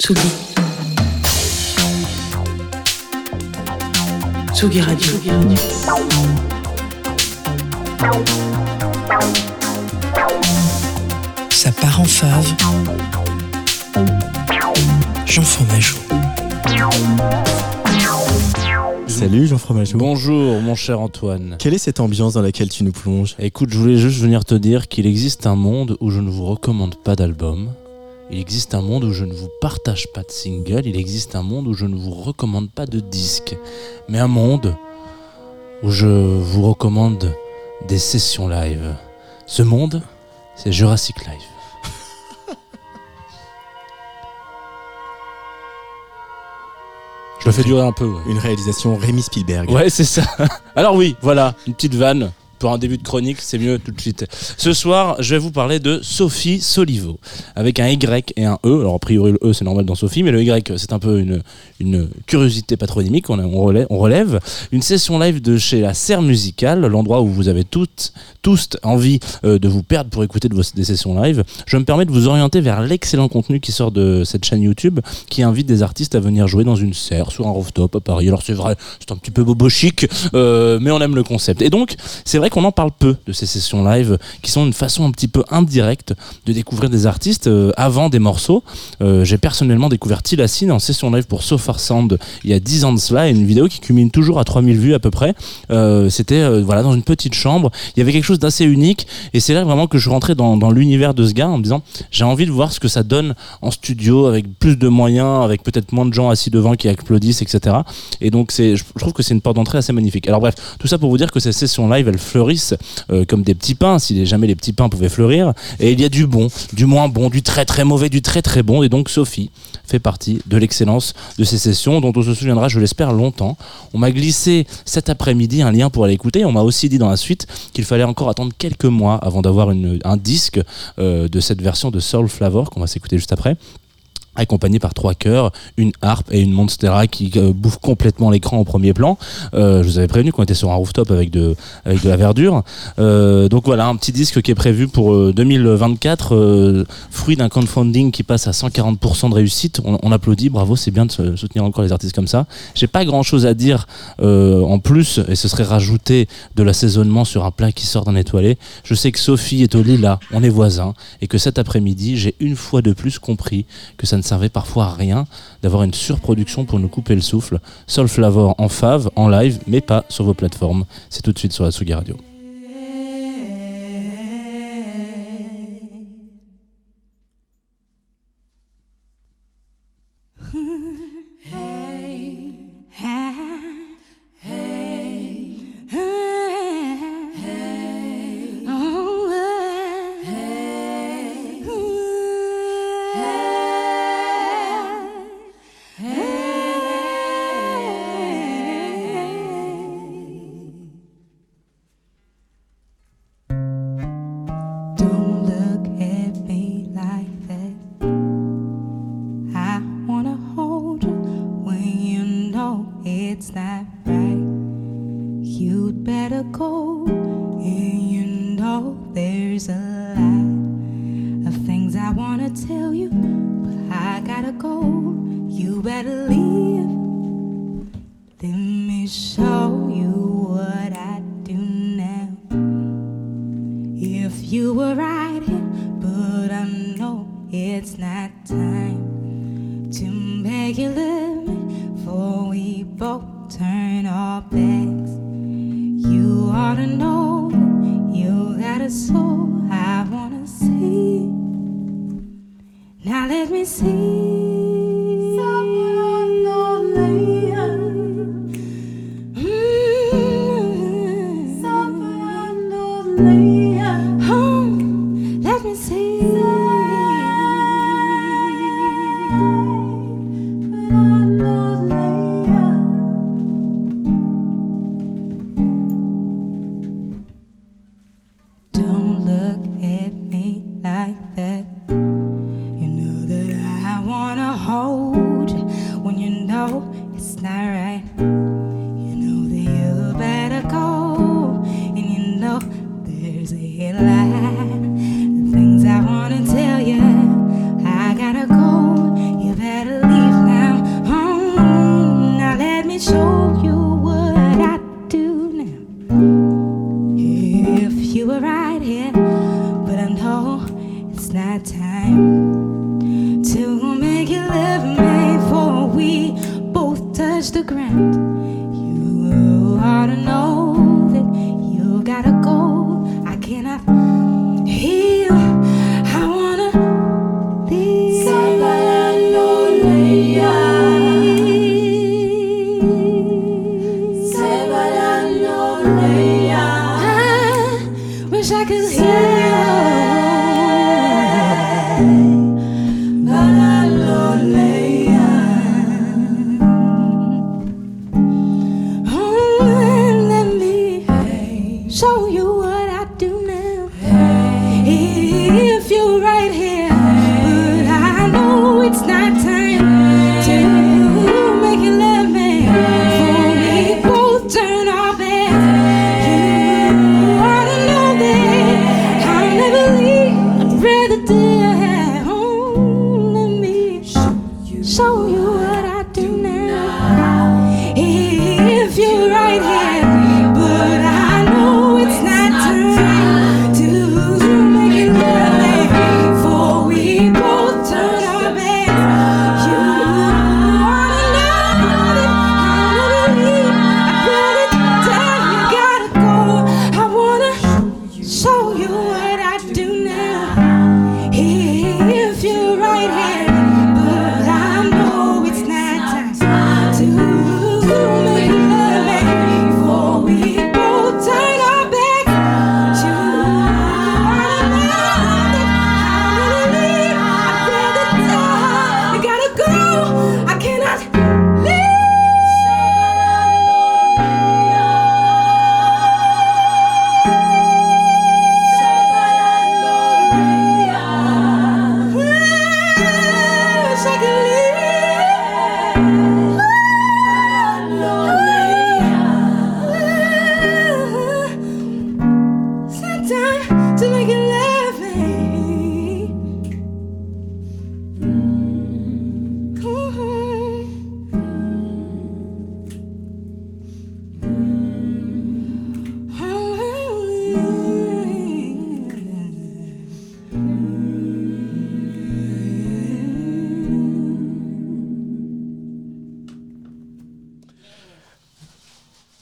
Tsugi. Tsugi Radio. Ça part en fave. Jean Fromageau. Salut Jean Fromageau. Bonjour mon cher Antoine. Quelle est cette ambiance dans laquelle tu nous plonges? Écoute, je voulais juste venir te dire qu'il existe un monde où je ne vous recommande pas d'album. Il existe un monde où je ne vous partage pas de single. Il existe un monde où je ne vous recommande pas de disque. Mais un monde où je vous recommande des sessions live. Ce monde, c'est Jurassic Live. Je le fais durer un peu. ouais. Une réalisation Rémi Spielberg. Ouais, c'est ça. Alors oui, voilà, une petite vanne. Pour un début de chronique, c'est mieux tout de suite. Ce soir, je vais vous parler de Sophie Solivo, avec un Y et un E. Alors, a priori, le E, c'est normal dans Sophie, mais le Y, c'est un peu une, curiosité patronymique. On relève. Une session live de chez la Serre Musicale, l'endroit où vous avez toutes, tous envie euh, de vous perdre pour écouter de vos, des sessions live. Je me permets de vous orienter vers l'excellent contenu qui sort de cette chaîne YouTube, qui invite des artistes à venir jouer dans une serre, sur un rooftop à Paris. Alors, c'est vrai, c'est un petit peu bobo chic, euh, mais on aime le concept. Et donc, c'est vrai qu'on en parle peu de ces sessions live qui sont une façon un petit peu indirecte de découvrir des artistes euh, avant des morceaux. Euh, J'ai personnellement découvert Tilassine en session live pour So Far Sound il y a 10 ans de cela, et une vidéo qui culmine toujours à 3000 vues à peu près. Euh, C'était voilà dans une petite chambre. Il y avait quelque chose d'assez unique, et c'est là vraiment que je rentrais dans, dans l'univers de ce gars en me disant j'ai envie de voir ce que ça donne en studio avec plus de moyens, avec peut-être moins de gens assis devant qui applaudissent, etc. Et donc je trouve que c'est une porte d'entrée assez magnifique. Alors bref, tout ça pour vous dire que ces sessions live, elles euh, comme des petits pains, si jamais les petits pains pouvaient fleurir. Et il y a du bon, du moins bon, du très très mauvais, du très très bon. Et donc Sophie fait partie de l'excellence de ces sessions dont on se souviendra, je l'espère, longtemps. On m'a glissé cet après-midi un lien pour aller écouter. On m'a aussi dit dans la suite qu'il fallait encore attendre quelques mois avant d'avoir un disque euh, de cette version de Soul Flavor qu'on va s'écouter juste après accompagné par trois chœurs, une harpe et une monstera qui euh, bouffent complètement l'écran au premier plan. Euh, je vous avais prévenu qu'on était sur un rooftop avec de, avec de la verdure. Euh, donc voilà, un petit disque qui est prévu pour euh, 2024, euh, fruit d'un crowdfunding qui passe à 140% de réussite. On, on applaudit, bravo, c'est bien de soutenir encore les artistes comme ça. J'ai pas grand chose à dire en plus, et ce serait rajouter de l'assaisonnement sur un plat qui sort d'un étoilé. Je sais que Sophie est au Lila, on est voisins, et que cet après-midi, j'ai une fois de plus compris que ça ne servait parfois à rien d'avoir une surproduction pour nous couper le souffle. Sol Flavor en fave, en live, mais pas sur vos plateformes. C'est tout de suite sur la Tsugi Radio. Tell you, but I gotta go. You better leave. Let me show you what I do now. If you were right here, but I know it's not time to beg you love me, for we both turn our backs. You ought to know you got a soul let me see. Things I wanna tell you, I gotta go. You better leave now. Now let me show you what I do now. If you were right here, but I know it's not time to make you love me, for we both touch the ground. Wish I could me show you what